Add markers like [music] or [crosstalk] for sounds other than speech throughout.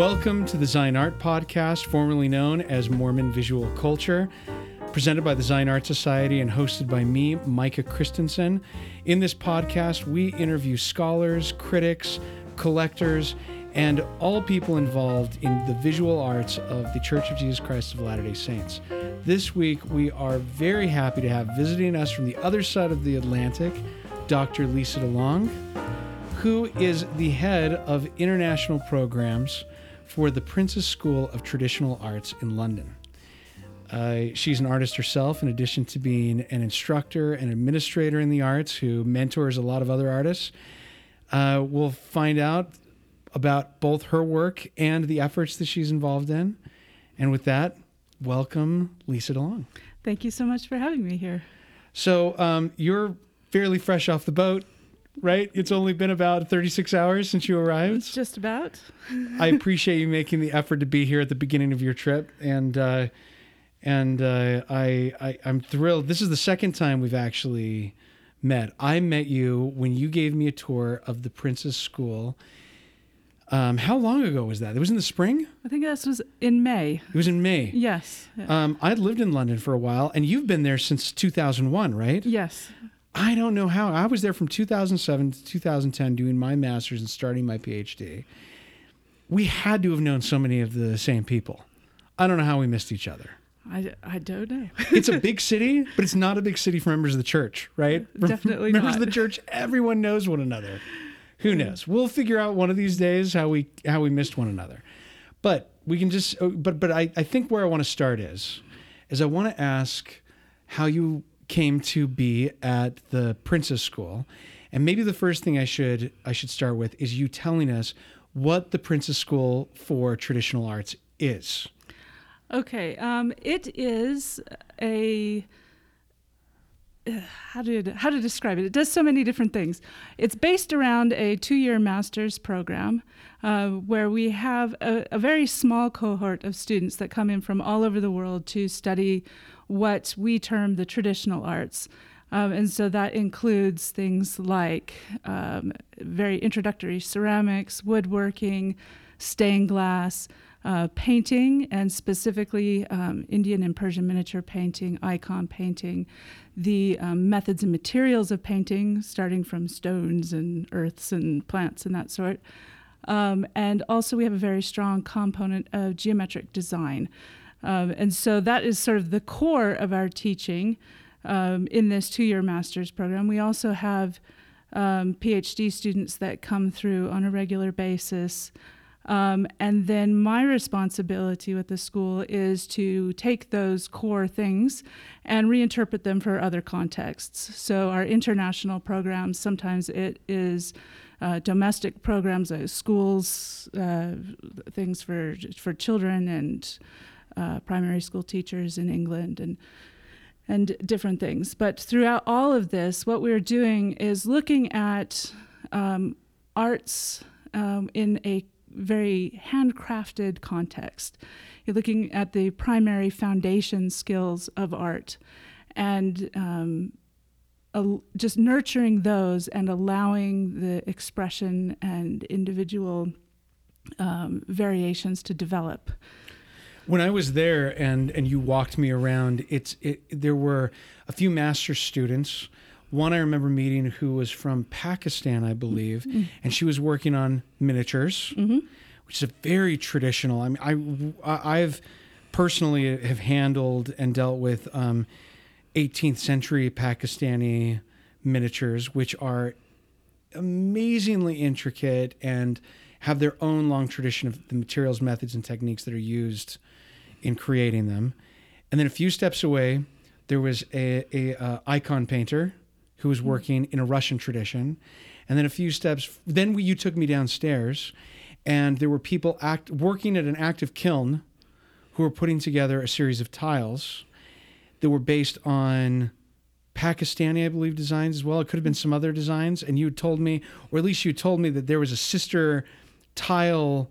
Welcome to the Zion Art Podcast, formerly known as Mormon Visual Culture, presented by the Zion Art Society and hosted by me, Micah Christensen. In this podcast, we interview scholars, critics, collectors, and all people involved in the visual arts of the Church of Jesus Christ of Latter day Saints. This week, we are very happy to have visiting us from the other side of the Atlantic, Dr. Lisa DeLong, who is the head of international programs for the Prince's School of Traditional Arts in London. Uh, she's an artist herself, in addition to being an instructor and administrator in the arts who mentors a lot of other artists. Uh, we'll find out about both her work and the efforts that she's involved in. And with that, welcome Lisa DeLong. Thank you so much for having me here. So um, you're fairly fresh off the boat right? It's only been about 36 hours since you arrived. It's just about. I [laughs] appreciate you making the effort to be here at the beginning of your trip, and uh, and uh, I, I I'm thrilled. This is the second time we've actually met. I met you when you gave me a tour of the Prince's School. Um, how long ago was that? It was in the spring. I think this was in May. It was in May. Yes. Yeah. Um, I'd lived in London for a while, and you've been there since 2001, right? Yes. I don't know how. I was there from 2007 to 2010 doing my master's and starting my PhD. We had to have known so many of the same people. I don't know how we missed each other. I, I don't know. it's a big [laughs] city, but it's not a big city for members of the church, right? Definitely members not. of the church, everyone knows one another. Who hmm. knows? We'll figure out one of these days how we how we missed one another. But we can just oh, but but I, I think where I want to start is is I want to ask how you came to be at the Prince's School. And maybe the first thing I should I should start with is you telling us what the Prince's School for Traditional Arts is. Okay, um, it is a how to how to describe it. It does so many different things. It's based around a two-year master's program uh, where we have a, a very small cohort of students that come in from all over the world to study what we term the traditional arts. Um, and so that includes things like um, very introductory ceramics, woodworking, stained glass, uh, painting, and specifically um, Indian and Persian miniature painting, icon painting, the um, methods and materials of painting, starting from stones and earths and plants and that sort. Um, and also, we have a very strong component of geometric design. Um, and so that is sort of the core of our teaching um, in this two year master's program. We also have um, PhD students that come through on a regular basis. Um, and then my responsibility with the school is to take those core things and reinterpret them for other contexts. So, our international programs, sometimes it is uh, domestic programs, uh, schools, uh, things for, for children and uh, primary school teachers in England and and different things. But throughout all of this, what we're doing is looking at um, arts um, in a very handcrafted context. You're looking at the primary foundation skills of art and um, just nurturing those and allowing the expression and individual um, variations to develop. When I was there and and you walked me around, it's it, there were a few master students. One I remember meeting who was from Pakistan, I believe, mm-hmm. and she was working on miniatures, mm-hmm. which is a very traditional. I mean, I I've personally have handled and dealt with um, 18th century Pakistani miniatures, which are amazingly intricate and have their own long tradition of the materials, methods, and techniques that are used in creating them. And then a few steps away, there was a, a uh, icon painter who was working in a Russian tradition. And then a few steps, then we, you took me downstairs, and there were people act, working at an active kiln who were putting together a series of tiles that were based on Pakistani, I believe, designs as well. It could have been some other designs. And you told me, or at least you told me, that there was a sister tile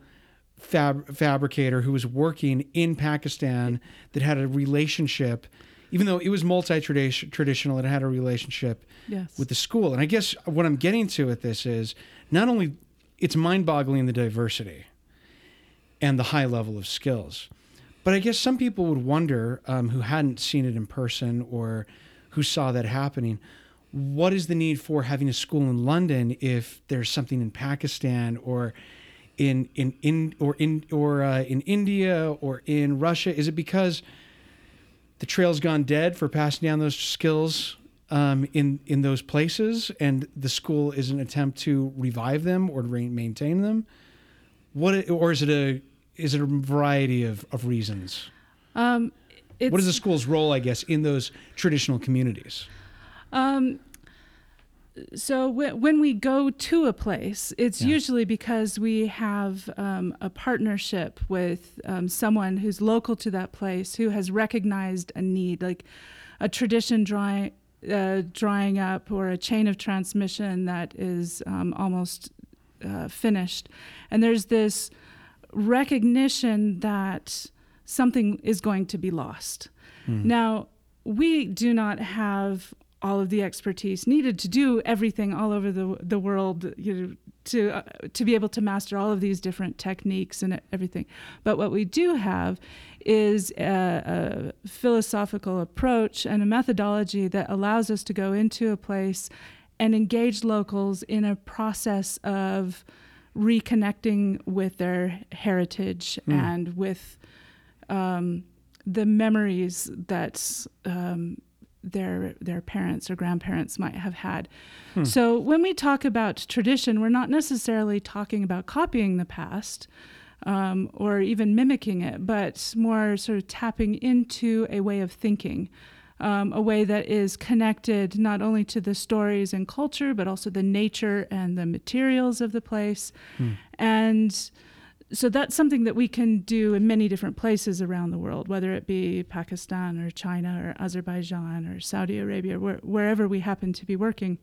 fab- fabricator who was working in Pakistan that had a relationship, even though it was multi traditional, it had a relationship yes. with the school. And I guess what I'm getting to with this is not only it's mind boggling the diversity. and the high level of skills. But I guess some people would wonder um, who hadn't seen it in person or who saw that happening what is the need for having a school in London if there's something in Pakistan or in in, in or in or uh, in India or in Russia? Is it because the trail's gone dead for passing down those skills um, in in those places, and the school is an attempt to revive them or to maintain them? What or is it a is it a variety of, of reasons? Um, what is the school's role, I guess, in those traditional communities? Um, so w- when we go to a place, it's yeah. usually because we have um, a partnership with um, someone who's local to that place who has recognized a need, like a tradition drying uh, drying up or a chain of transmission that is um, almost uh, finished, and there's this recognition that something is going to be lost. Mm. Now we do not have all of the expertise needed to do everything all over the the world you know, to uh, to be able to master all of these different techniques and everything. But what we do have is a, a philosophical approach and a methodology that allows us to go into a place and engage locals in a process of reconnecting with their heritage mm. and with um, the memories that um, their their parents or grandparents might have had. Hmm. So when we talk about tradition, we're not necessarily talking about copying the past um, or even mimicking it, but more sort of tapping into a way of thinking. Um, a way that is connected not only to the stories and culture, but also the nature and the materials of the place. Hmm. And so that's something that we can do in many different places around the world, whether it be Pakistan or China or Azerbaijan or Saudi Arabia, where, wherever we happen to be working.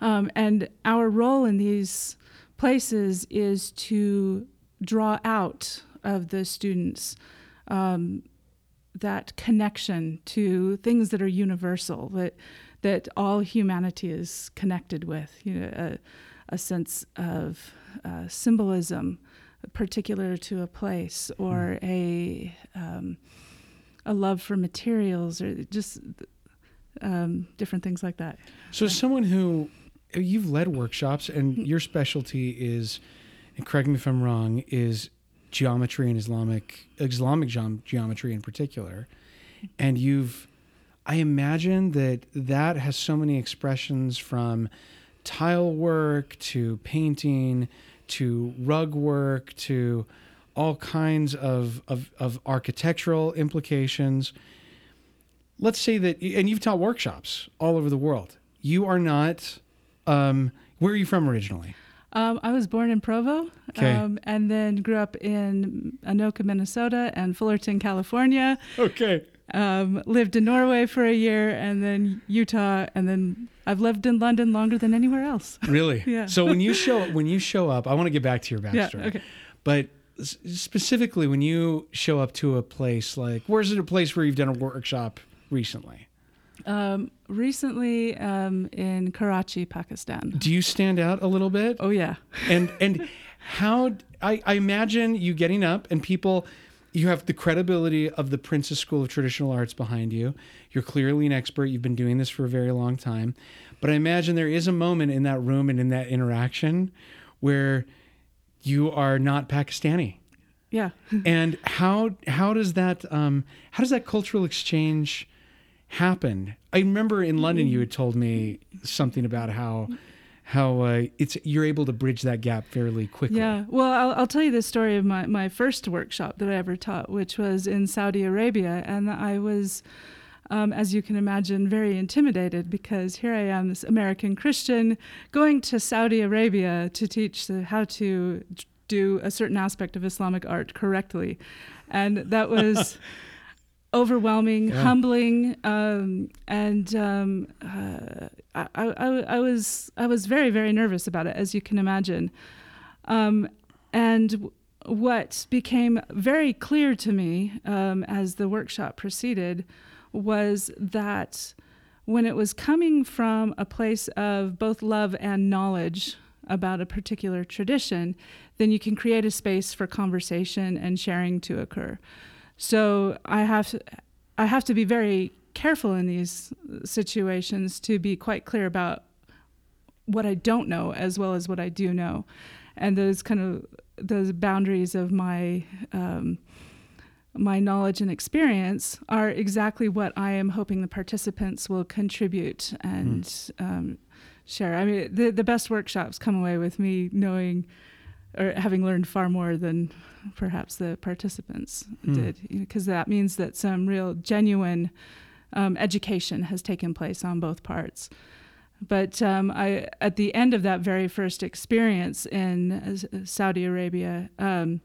Um, and our role in these places is to draw out of the students um, that connection to things that are universal, that that all humanity is connected with. You know, a, a sense of uh, symbolism particular to a place or mm. a um, a love for materials or just um, different things like that. So, someone who you've led workshops and mm-hmm. your specialty is, and correct me if I'm wrong, is geometry and Islamic Islamic geometry in particular, and you've I imagine that that has so many expressions from tile work to painting to rug work to all kinds of, of, of architectural implications. Let's say that, and you've taught workshops all over the world. You are not, um, where are you from originally? Um, I was born in Provo okay. um, and then grew up in Anoka, Minnesota and Fullerton, California. Okay. Um, lived in Norway for a year and then Utah and then I've lived in London longer than anywhere else. [laughs] Really? yeah. So when you show when you show up, I want to get back to your backstory. Yeah, okay. But specifically, when you show up to a place like, where's it a place where you've done a workshop recently? Um, recently um, in Karachi, Pakistan. Do you stand out a little bit? Oh yeah. and and how I, I imagine you getting up and people you have the credibility of the Prince's School of Traditional Arts behind you. You're clearly an expert. You've been doing this for a very long time. But I imagine there is a moment in that room and in that interaction where you are not Pakistani. Yeah. [laughs] and how how does that um, how does that cultural exchange happen? I remember in London you had told me something about how how uh, it's you're able to bridge that gap fairly quickly. Yeah, well, I'll, I'll tell you the story of my, my first workshop that I ever taught, which was in Saudi Arabia, and I was. Um, as you can imagine, very intimidated because here I am, this American Christian, going to Saudi Arabia to teach the, how to do a certain aspect of Islamic art correctly. And that was [laughs] overwhelming, yeah. humbling, um, and um, uh, I, I, I, was I was very very nervous about it, as you can imagine. Um, and what became very clear to me um, as the workshop proceeded was that when it was coming from a place of both love and knowledge, about a particular tradition, then you can create a space for conversation and sharing to occur. So I have to, I have to be very careful in these situations to be quite clear about what I don't know as well as what I do know, and those kind of those boundaries of my um, my knowledge and experience are exactly what I am hoping the participants will contribute and mm. um, share. I mean, the the best workshops come away with me knowing or having learned far more than perhaps the participants mm. did, because you know, that means that some real genuine um, education has taken place on both parts. But um, I, at the end of that very first experience in uh, Saudi Arabia, um,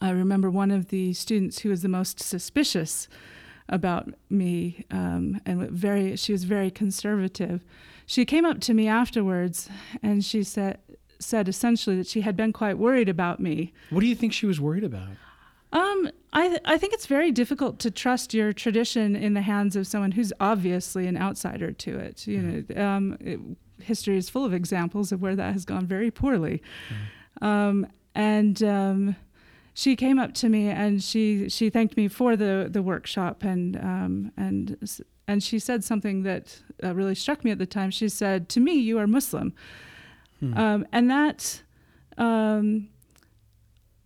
I remember one of the students who was the most suspicious about me, um, and very she was very conservative. She came up to me afterwards, and she said said essentially that she had been quite worried about me. What do you think she was worried about? Um, I th- I think it's very difficult to trust your tradition in the hands of someone who's obviously an outsider to it. You mm-hmm. know, um, it, history is full of examples of where that has gone very poorly. Mm-hmm. Um, and um, she came up to me and she she thanked me for the the workshop and um, and and she said something that uh, really struck me at the time. She said, "To me, you are Muslim," hmm. um, and that um,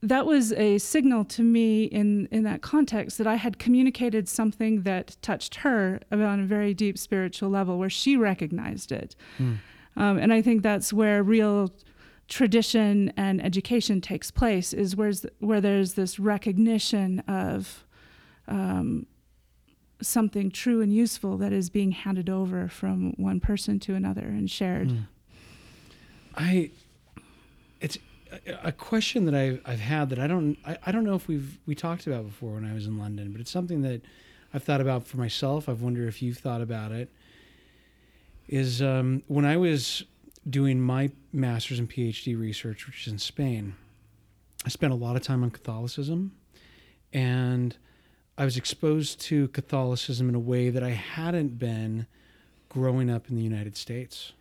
that was a signal to me in, in that context that I had communicated something that touched her on a very deep spiritual level where she recognized it. Mm. Um, and I think that's where real tradition and education takes place is where's where there's this recognition of um, something true and useful that is being handed over from one person to another and shared. Mm. I, it's a question that I've, I've had that I don't I, I don't know if we've we talked about before when I was in London, but it's something that I've thought about for myself. I've wondered if you've thought about it. Is um, when I was doing my master's and PhD research, which is in Spain, I spent a lot of time on Catholicism, and I was exposed to Catholicism in a way that I hadn't been growing up in the United States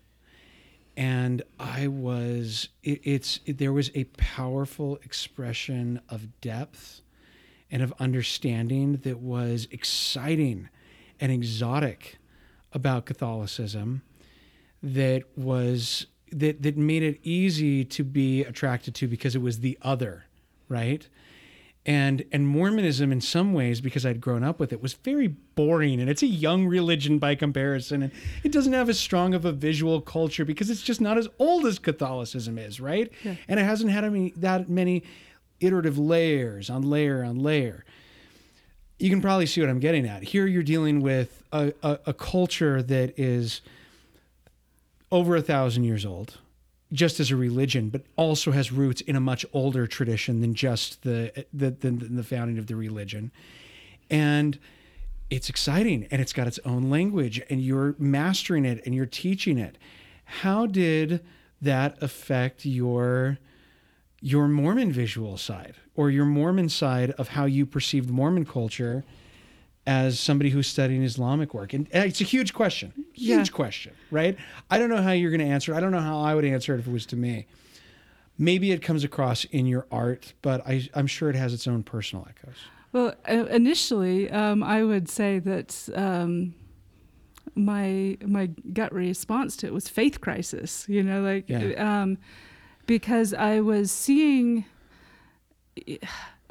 and I was it, it's it, there was a powerful expression of depth and of understanding that was exciting and exotic about Catholicism that was that that made it easy to be attracted to because it was the other, right? And and Mormonism in some ways because I'd grown up with it was very boring. And it's a young religion by comparison. And it doesn't have as strong of a visual culture because it's just not as old as Catholicism is right? Yeah. and it hasn't had any, that many iterative layers on layer on layer. You can probably see what I'm getting at. Here you're dealing with a, a, a culture that is over a thousand years old just as a religion, but also has roots in a much older tradition than just the the, the, the founding of the religion. And it's exciting and it's got its own language and you're mastering it and you're teaching it. How did that affect your your Mormon visual side or your Mormon side of how you perceived Mormon culture as somebody who's studying Islamic work? And it's a huge question, huge yeah. question, right? I don't know how you're going to answer it. I don't know how I would answer it if it was to me. Maybe it comes across in your art, but I, am sure it has its own personal echoes. Well, uh, initially, um, I would say that um, my my gut response to it was faith crisis. You know, like yeah. um, because I was seeing [sighs]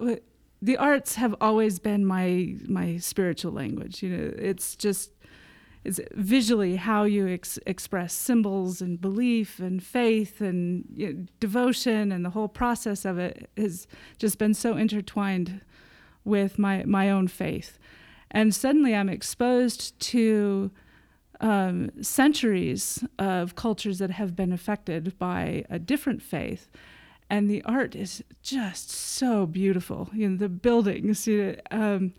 the arts have always been my my spiritual language. You know, it's just it's visually how you ex- express symbols and belief and faith and you know, devotion and the whole process of it has just been so intertwined with my my own faith. And suddenly I'm exposed to um, centuries of cultures that have been affected by a different faith and the art is just so beautiful. You know, the buildings, you know, um,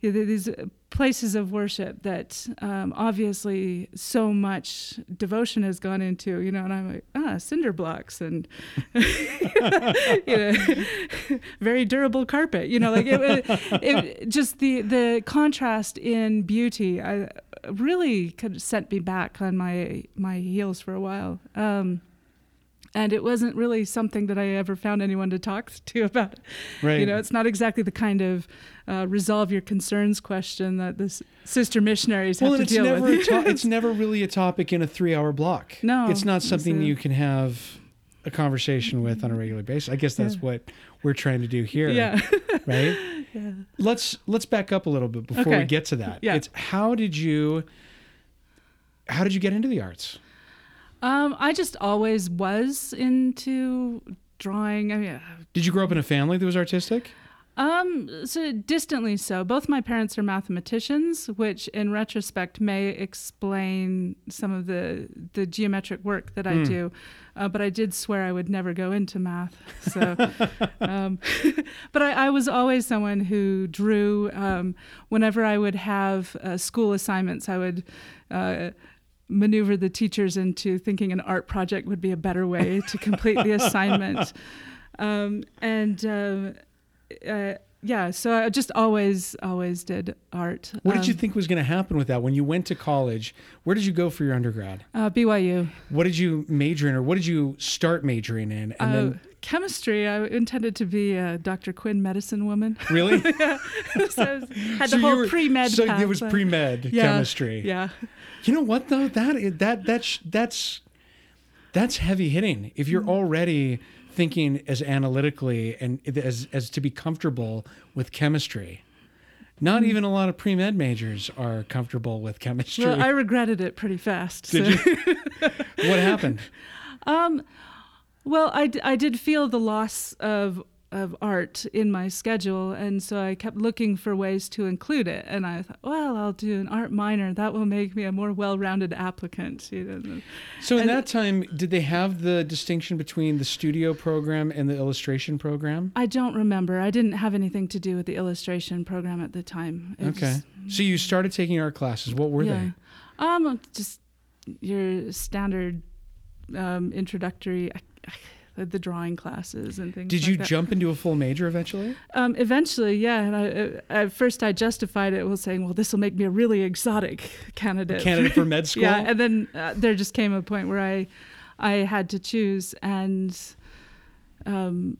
you know, these places of worship that um, obviously so much devotion has gone into. You know, and I'm like, ah, cinder blocks and [laughs] you know, very durable carpet. You know, like it, it, just the the contrast in beauty. I really could sent me back on my my heels for a while. Um, and it wasn't really something that I ever found anyone to talk [laughs] to about. Right. You know, it's not exactly the kind of uh, resolve your concerns question that the sister missionaries have well, to it's deal with. to- [laughs] it's never really a topic in a three-hour block. No, it's not it's something a- you can have a conversation with on a regular basis. I guess that's Yeah. what we're trying to do here. yeah. [laughs] Right. yeah. let's let's back up a little bit before we get to that. Yeah. It's how did you how did you get into the arts? Um, I just always was into drawing. I mean, Did you grow up in a family that was artistic? Um, so distantly so. Both my parents are mathematicians, which in retrospect may explain some of the the geometric work that I Hmm. do. Uh, but I did swear I would never go into math. So, [laughs] um, [laughs] but I, I was always someone who drew. Um, whenever I would have uh, school assignments, I would. Uh, maneuver the teachers into thinking an art project would be a better way to complete the [laughs] assignment um, and uh, uh, yeah, so I just always, always did art. What did you Um, think was going to happen with that when you went to college? Where did you go for your undergrad? Uh, BYU. What did you major in, or what did you start majoring in? And Uh, then, chemistry. I intended to be a Dr. Quinn medicine woman. really, [laughs] [laughs] so I had So the whole pre med. So it was pre med Yeah, chemistry. Yeah. You know what though? That is- that that's that's that's heavy hitting. If you're already thinking as analytically and as as to be comfortable with chemistry. Not Mm. even a lot of pre med majors are comfortable with chemistry. Well, I regretted it pretty fast. Did so. you? what happened? [laughs] Um, well, I, d- I did feel the loss of of art in my schedule, and so I kept looking for ways to include it. And I thought, well, I'll do an art minor. That will make me a more well-rounded applicant. You know. So in And- that time, did they have the distinction between the studio program and the illustration program? I don't remember. I didn't have anything to do with the illustration program at the time. It Okay. So you started taking art classes. What were yeah. Um, just your standard um, introductory. The drawing classes and things. Did like you that. jump into a full major eventually? Um, eventually, yeah. And I, uh, at first, I justified it with saying, "Well, this will make me a really exotic [laughs] candidate." Candidate for med [laughs] school? yeah, and then uh, there just came a point where I, I had to choose, and, um,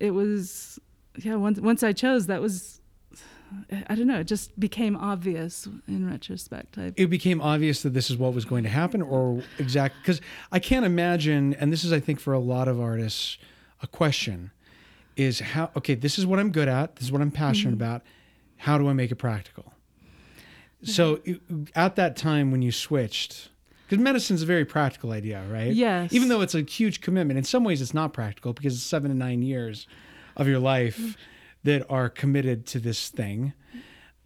it was, yeah. Once once I chose, that was, I don't know. It just became obvious in retrospect. I, it became obvious that this is what was going to happen or exact because i can't imagine and this is i think for a lot of artists a question is how okay this is what i'm good at this is what i'm passionate Mm-hmm. about how do i make it practical so at that time when you switched because medicine's a very practical idea right Yes. even though it's a huge commitment in some ways it's not practical because it's seven to nine years of your life that are committed to this thing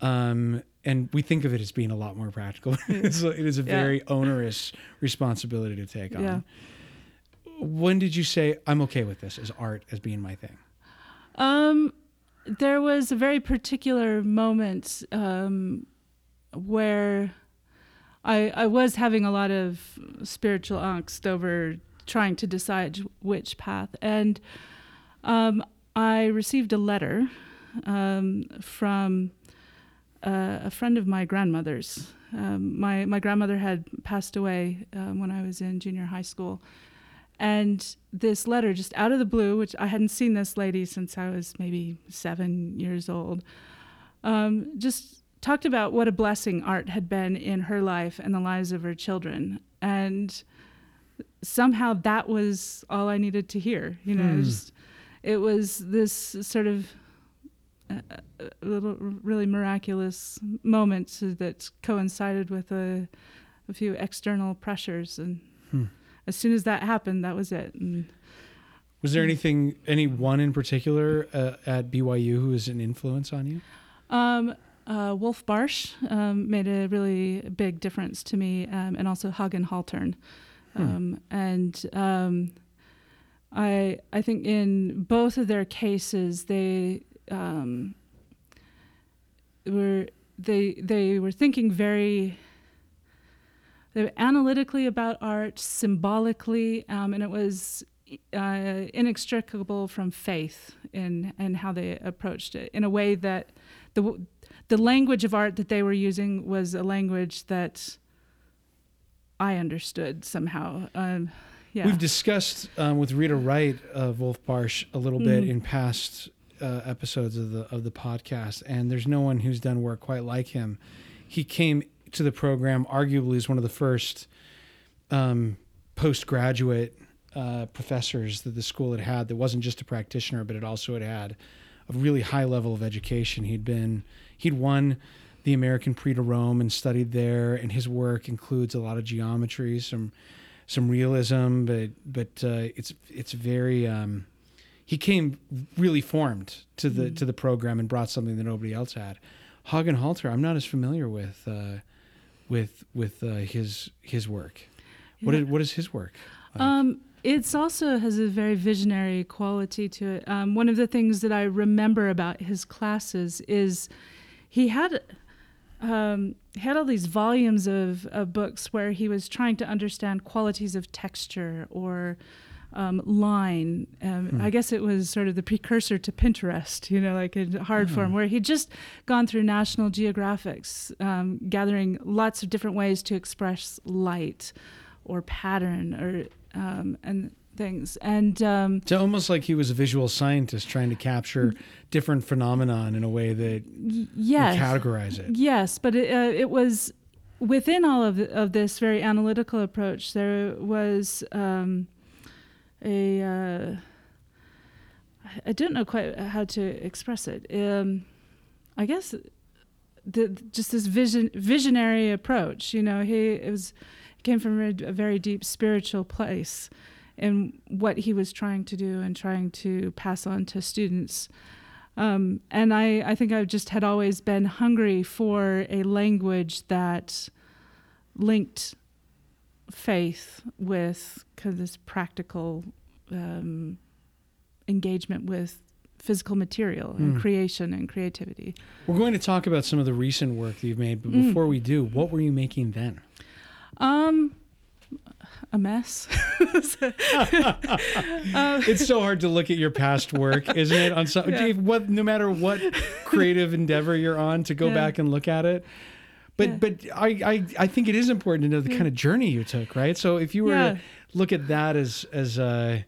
um, and we think of it as being a lot more practical. [laughs] so it is a Yeah. very onerous responsibility to take on. Yeah. When did you say I'm okay with this as art as being my thing? Um, there was a very particular moment um, where I I was having a lot of spiritual angst over trying to decide which path, and um, I received a letter um, from uh, a friend of my grandmother's. Um, my my grandmother had passed away um, when I was in junior high school, and this letter just out of the blue, which I hadn't seen this lady since I was maybe seven years old, um, just talked about what a blessing art had been in her life and the lives of her children, and somehow that was all I needed to hear. You know, Hmm. just it was this sort of a, a little really miraculous moment that coincided with a, a few external pressures and Hmm. as soon as that happened that was it and Was there anything, any one in particular uh, at BYU who was an influence on you? um, uh, Wulf Barsch um, made a really big difference to me, um, and also Hagen Haltern. Hmm. Um, and um, I I think in both of their cases they um, were they they were thinking very they were analytically about art, symbolically, um, and it was uh, inextricable from faith in and how they approached it in a way that the the language of art that they were using was a language that I understood somehow. Um, yeah. We've discussed um, with Rita Wright of Wulf Barsch a little bit Mhm. in past uh, episodes of the of the podcast, and there's no one who's done work quite like him. He came to the program arguably as one of the first um, postgraduate uh, professors that the school had had. That wasn't just a practitioner, but it also had had a really high level of education. He'd been he'd won the American Prix de Rome and studied there, and his work includes a lot of geometry, some some realism, but but uh, it's it's very. Um, he came really formed to the to the program and brought something that nobody else had. Hagen Haltern, I'm not as familiar with uh, with with uh, his his work. What Yeah. is, what is his work? like? Um, it's also has a very visionary quality to it. Um, one of the things that I remember about his classes is he had um, had all these volumes of, of books where he was trying to understand qualities of texture or um, line. Um, Hmm. I guess it was sort of the precursor to Pinterest, you know, like in hard form, Oh. where he'd just gone through National Geographics, um, gathering lots of different ways to express light or pattern or um, and things. And um, it's almost like he was a visual scientist trying to capture different phenomenon in a way that yes, categorize it. Yes, but it, uh, it was within all of, of this very analytical approach. There was um, a uh, I- I don't know quite how to express it. Um, I guess the, just this vision visionary approach. You know, he it was came from a, a very deep spiritual place in what he was trying to do and trying to pass on to students. Um, and I, I think I just had always been hungry for a language that linked faith with kind of this practical um, engagement with physical material and Mm. creation and creativity. We're going to talk about some of the recent work that you've made, but Mm. before we do, what were you making then? Um, a mess. Uh, [laughs] It's so hard to look at your past work, isn't it? On some, Yeah. What no matter what creative endeavor you're on, to go Yeah. back and look at it. But Yeah. but I, I I think it is important to know the kind of journey you took, right? So if you were to look at that as as uh,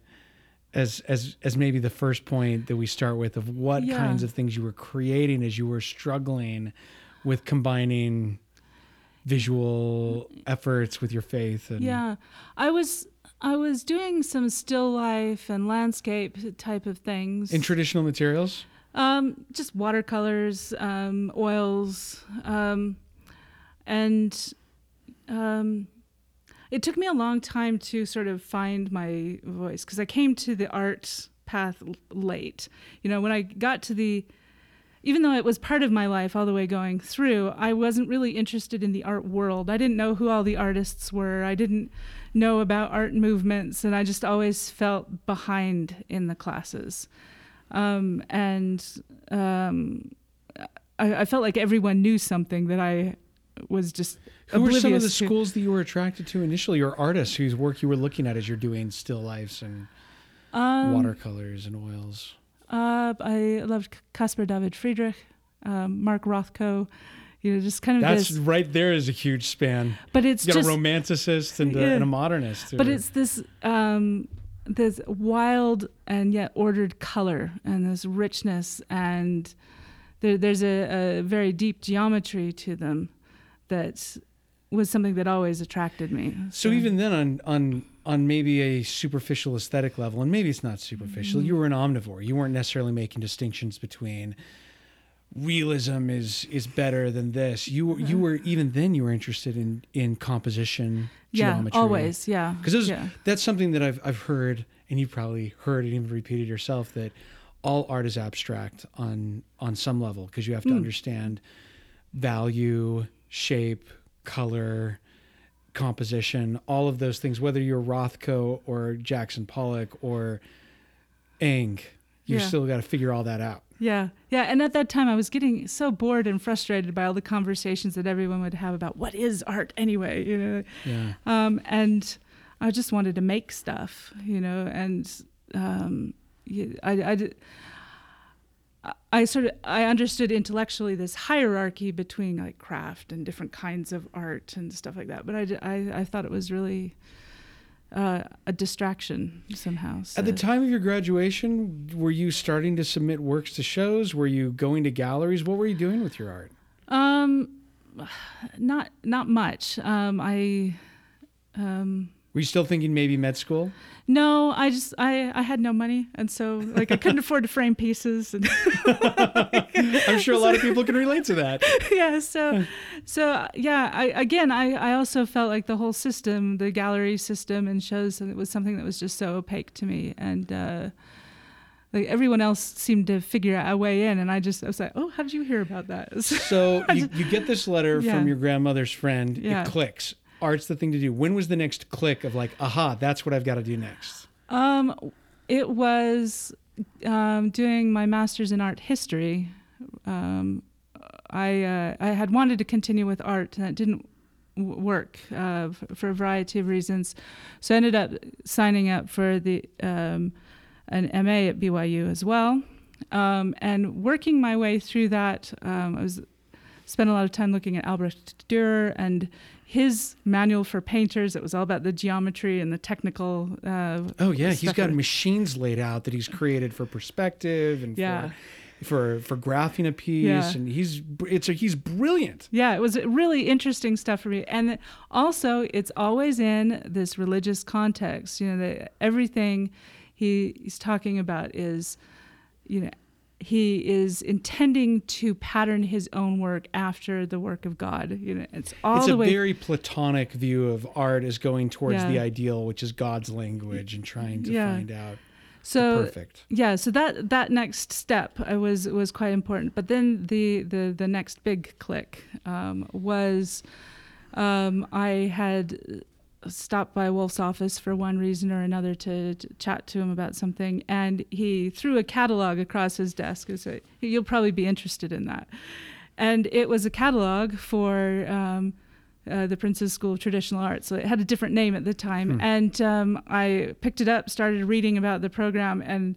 as as as maybe the first point that we start with of what kinds of things you were creating as you were struggling with combining visual efforts with your faith and Yeah, I was I was doing some still life and landscape type of things. in traditional materials. Um, just watercolors, um, oils, um, and um, it took me a long time to sort of find my voice because I came to the art path late. You know, when I got to the even though it was part of my life all the way going through, I wasn't really interested in the art world. I didn't know who all the artists were. I didn't know about art movements, and I just always felt behind in the classes. Um, and um, I, I felt like everyone knew something that I was just Who were some of the to. schools that you were attracted to initially, or artists whose work you were looking at as you're doing still lifes and Um, watercolors and oils? Uh, I loved Caspar David Friedrich, um, Mark Rothko. You know, just kind of That's this. right there is a huge span. But it's You got just a romanticist and, a, and a modernist. But it's this um, this wild and yet ordered color and this richness and there, there's a, a very deep geometry to them that was something that always attracted me. so even then on on on maybe a superficial aesthetic level, and maybe it's not superficial, Mm-hmm. you were an omnivore. You weren't necessarily making distinctions between realism is is better than this. You were you were even then you were interested in in composition, yeah, geometry. always, yeah. Because yeah. that's something that I've I've heard, and you've probably heard and even repeated yourself that all art is abstract on on some level because you have to Mm. understand value, shape, color, composition, all of those things. Whether you're Rothko or Jackson Pollock or Eng, you Yeah. still got to figure all that out. Yeah, yeah. And at that time, I was getting so bored and frustrated by all the conversations that everyone would have about what is art anyway, you know. Yeah. Um, and I just wanted to make stuff, you know. And um, I, I, did- I- sort of I understood intellectually this hierarchy between like craft and different kinds of art and stuff like that. But I, I, I thought it was really uh, a distraction somehow. So. At the time of your graduation, were you starting to submit works to shows? Were you going to galleries? What were you doing with your art? Um, [sighs] not not much. Um, I um, Were you still thinking maybe med school? no, I just I I had no money, and so like I couldn't afford to frame pieces, and [laughs] I'm sure a lot of people can relate to that. [laughs] yeah. So so yeah. I again I I also felt like the whole system, the gallery system and shows, it was something that was just so opaque to me, and. Uh, like everyone else seemed to figure out a way in, and I just I was like, "Oh, how did you hear about that?" [laughs] So you, you get this letter Yeah. from your grandmother's friend. Yeah. It clicks. Art's the thing to do. When was the next click of like, aha, that's what I've got to do next? Um, it was um, doing my master's in art history. Um, I uh, I had wanted to continue with art, and it didn't work uh, for a variety of reasons. So I ended up signing up for the um, an MA at BYU as well, um, and working my way through that. Um, I was spent a lot of time looking at Albrecht Dürer and his manual for painters. It was all about the geometry and the technical. Uh, Oh yeah, he's got machines laid out that he's created for perspective and Yeah. for for for graphing a piece, Yeah. and he's it's a, he's brilliant. Yeah, it was really interesting stuff for me, and also it's always in this religious context. You know, that everything he, he's talking about is, you know, he is intending to pattern his own work after the work of God. You know, it's all it's the a way. very platonic view of art as going towards Yeah. the ideal, which is God's language, and trying to Yeah. find out so perfect. yeah so that that next step uh, was was quite important but then the the the next big click um, was um, i had stopped by Wulf's office for one reason or another to, to chat to him about something and he threw a catalog across his desk and said you'll probably be interested in that and it was a catalog for um, uh, the Prince's School of Traditional Art. So it had a different name at the time. Hmm. And um, I picked it up, started reading about the program, and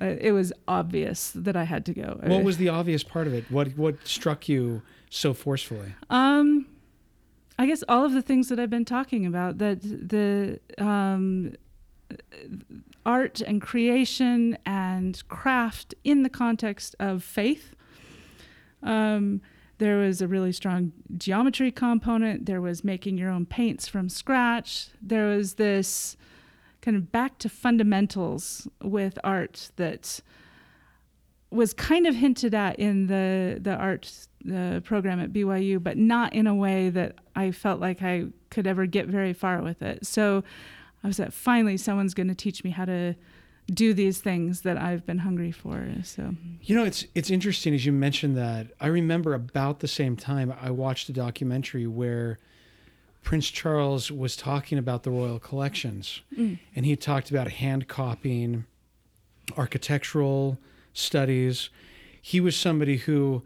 uh, it was obvious that I had to go. What was the obvious part of it? What what struck you so forcefully? Um, I guess all of the things that I've been talking about that the um, art and creation and craft in the context of faith. Um, there was a really strong geometry component. There was making your own paints from scratch. There was this kind of back to fundamentals with art that was kind of hinted at in the the art the program at BYU, but not in a way that I felt like I could ever get very far with it. So I was like, finally, someone's going to teach me how to do these things that I've been hungry for. So You know, it's it's interesting as you mentioned that. I remember about the same time I watched a documentary where Prince Charles was talking about the royal collections, mm. and he talked about hand copying, architectural studies. He was somebody who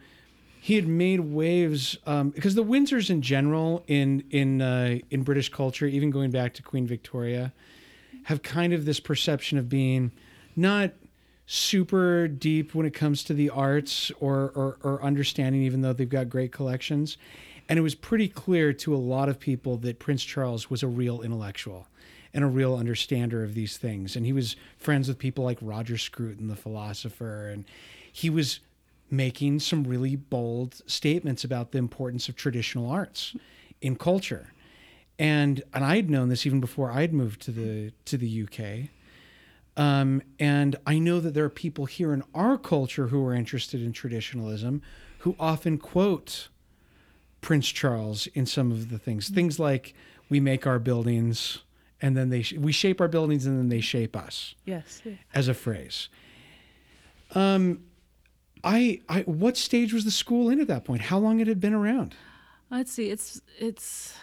he had made waves um, because the Windsors in general in in uh, in British culture, even going back to Queen Victoria, have kind of this perception of being not super deep when it comes to the arts or, or or understanding, even though they've got great collections. And it was pretty clear to a lot of people that Prince Charles was a real intellectual and a real understander of these things. And he was friends with people like Roger Scruton, the philosopher, and he was making some really bold statements about the importance of traditional arts in culture. And and I'd known this even before I'd moved to the to the UK. Um, and I know that there are people here in our culture who are interested in traditionalism who often quote Prince Charles in some of the things. Things like we make our buildings and then they sh- we shape our buildings and then they shape us yes, as a phrase. Um, I, I, what stage was the school in at that point? How long it had been around? let's see. It's it's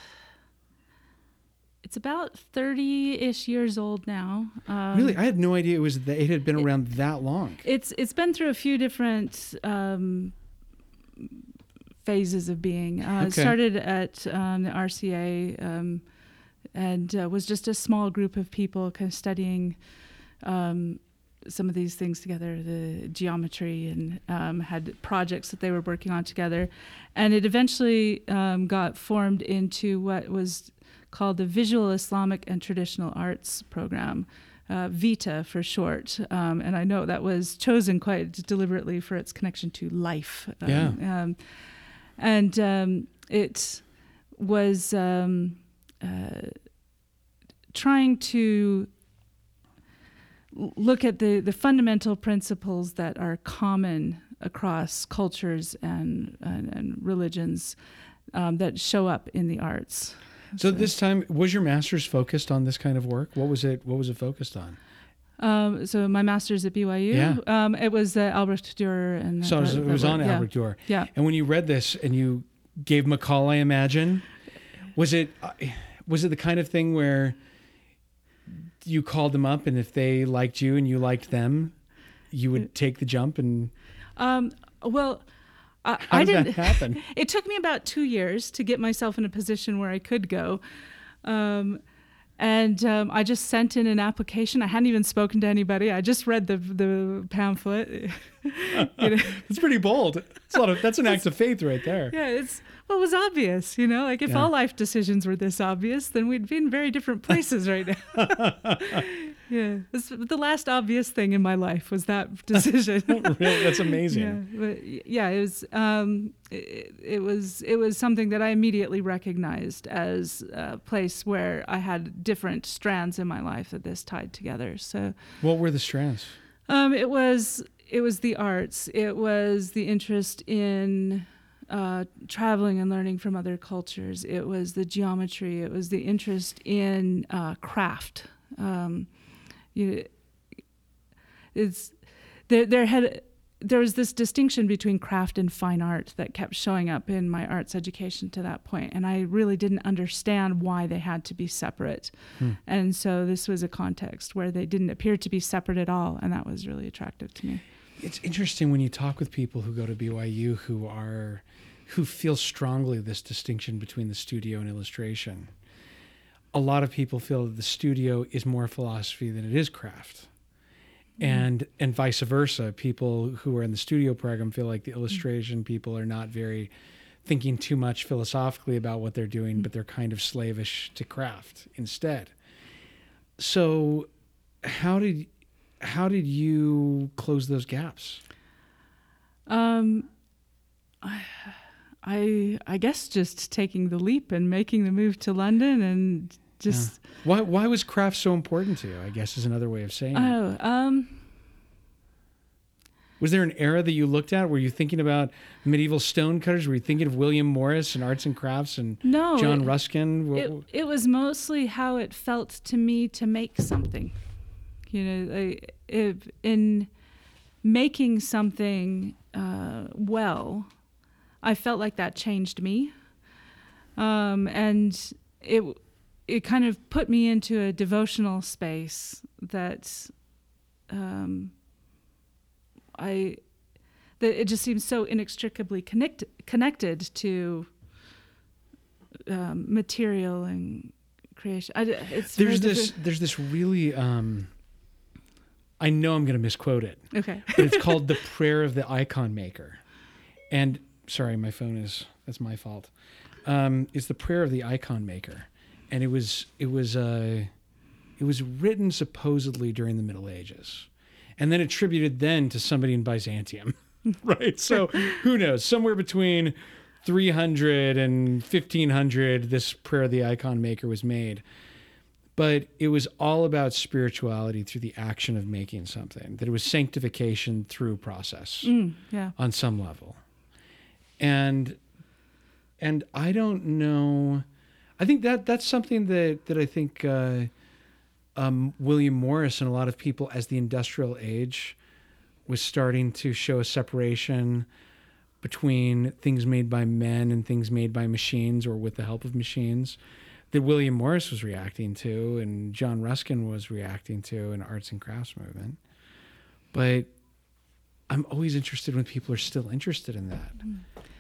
it's about thirty-ish years old now. Um, really, I had no idea it was that it had been around that long. It's it's been through a few different um, phases of being. Uh, Okay. started at um, the RCA um, and uh, was just a small group of people kind of studying um, some of these things together, the geometry, and um, had projects that they were working on together. And it eventually um, got formed into what was called the Visual Islamic and Traditional Arts Program. Uh, VITA for short, um, and I know that was chosen quite deliberately for its connection to life. Um, Yeah. Um, and um, it was um, uh, trying to look at the, the fundamental principles that are common across cultures and, and, and religions um, that show up in the arts. So this time, was your master's focused on this kind of work? What was it? What was it focused on? Um, so my master's at BYU. Yeah. Um, it was uh, Albrecht Dürer and So it was, it was on yeah. Albert Dürer. Yeah. And when you read this and you gave them a call, I imagine, was it uh, was it the kind of thing where you called them up and if they liked you and you liked them, you would take the jump and Um, well, I, how I did didn't. that [laughs] happen? It took me about two years to get myself in a position where I could go. Um, and um, I just sent in an application. I hadn't even spoken to anybody. I just read the the pamphlet. [laughs] It's [laughs] pretty bold. It's a lot of that's an act of faith right there. Yeah, it's well, it was obvious. You know, like if Yeah. all life decisions were this obvious, then we'd be in very different places right now. [laughs] yeah, the last obvious thing in my life was that [laughs] decision. Really, that's amazing. Yeah, but yeah, it was um, it, it was it was something that I immediately recognized as a place where I had different strands in my life that this tied together. So What were the strands? um, it was it was the arts. It was the interest in uh, traveling and learning from other cultures. It was the geometry. It was the interest in uh, craft. Um, you, it's there. There had there was this distinction between craft and fine art that kept showing up in my arts education to that point, and I really didn't understand why they had to be separate. Hmm. And so this was a context where they didn't appear to be separate at all, and that was really attractive to me. It's interesting when you talk with people who go to BYU who are who feel strongly this distinction between the studio and illustration. A lot of people feel that the studio is more philosophy than it is craft. Mm-hmm. And and vice versa. People who are in the studio program feel like the mm-hmm. illustration people are not very thinking too much philosophically about what they're doing, but mm-hmm. they're kind of slavish to craft instead. So how did how did you close those gaps? Um, I, I, I guess just taking the leap and making the move to London and just Why why was craft so important to you? I guess is another way of saying it. oh um Was there an era that you looked at? Were you thinking about medieval stonecutters? Were you thinking of William Morris and arts and crafts and no John it, Ruskin? It, it was mostly how it felt to me to make something you know I, if in making something uh, well i felt like that changed me um, and it it kind of put me into a devotional space that um, i that it just seems so inextricably connect, connected to um, material and creation. I, it's there's this there's this really um I know I'm going to misquote it, Okay. but it's called [laughs] the prayer of the icon maker. And sorry, my phone is that's my fault. Um, it's the prayer of the icon maker, and it was it was uh, it was written supposedly during the Middle Ages, and then attributed then to somebody in Byzantium, [laughs] right? So who knows? Somewhere between 300 and 1500, this prayer of the icon maker was made but it was all about spirituality through the action of making something that it was sanctification through process Mm, yeah. on some level and and i don't know i think that that's something that that i think uh, um, william morris and a lot of people as the industrial age was starting to show a separation between things made by men and things made by machines or with the help of machines that William Morris was reacting to and John Ruskin was reacting to in arts and crafts movement. But I'm always interested when people are still interested in that.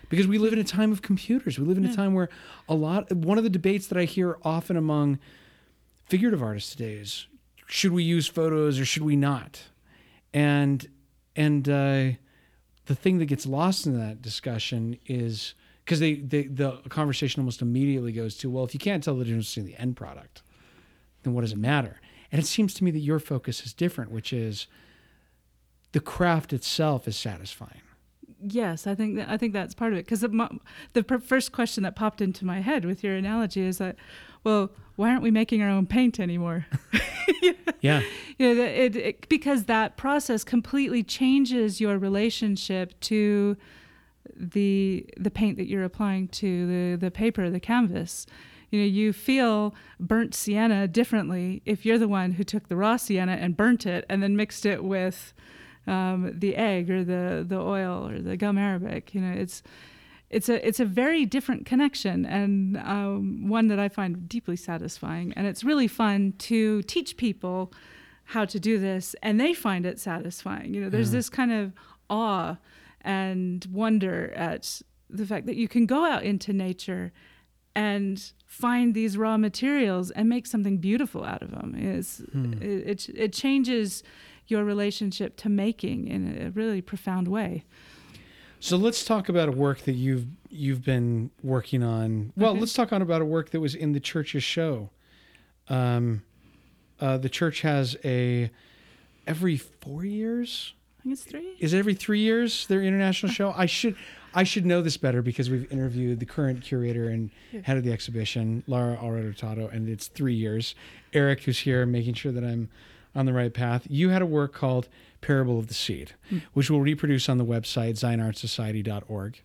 Because we live in a time of computers. We live in a time where a lot one of the debates that I hear often among figurative artists today is should we use photos or should we not? And and uh, the thing that gets lost in that discussion is because they, they the conversation almost immediately goes to well if you can't tell the difference between the end product then what does it matter? And it seems to me that your focus is different which is the craft itself is satisfying. Yes, I think that, I think that's part of it. Because the, the per- first question that popped into my head with your analogy is that, well, why aren't we making our own paint anymore? [laughs] yeah, you know, it, it, because that process completely changes your relationship to the the paint that you're applying to the the paper, the canvas. You know, you feel burnt sienna differently if you're the one who took the raw sienna and burnt it and then mixed it with um, the egg or the the oil or the gum arabic. You know, it's it's a it's a very different connection and um, one that I find deeply satisfying. And it's really fun to teach people how to do this, and they find it satisfying. You know, there's yeah. this kind of awe and wonder at the fact that you can go out into nature and find these raw materials and make something beautiful out of them. It's, hmm. it, it, it changes your relationship to making in a really profound way. So let's talk about a work that you've you've been working on. Well, okay. let's talk on about a work that was in the church's show. Um, uh, the church has a every four years. Think it's three. Is it every three years their international show? I should I should know this better because we've interviewed the current curator and head of the exhibition, Laura Alredo and it's three years. Eric, who's here, making sure that I'm on the right path. You had a work called Parable of the Seed, mm. which we'll reproduce on the website, zionartsociety.org,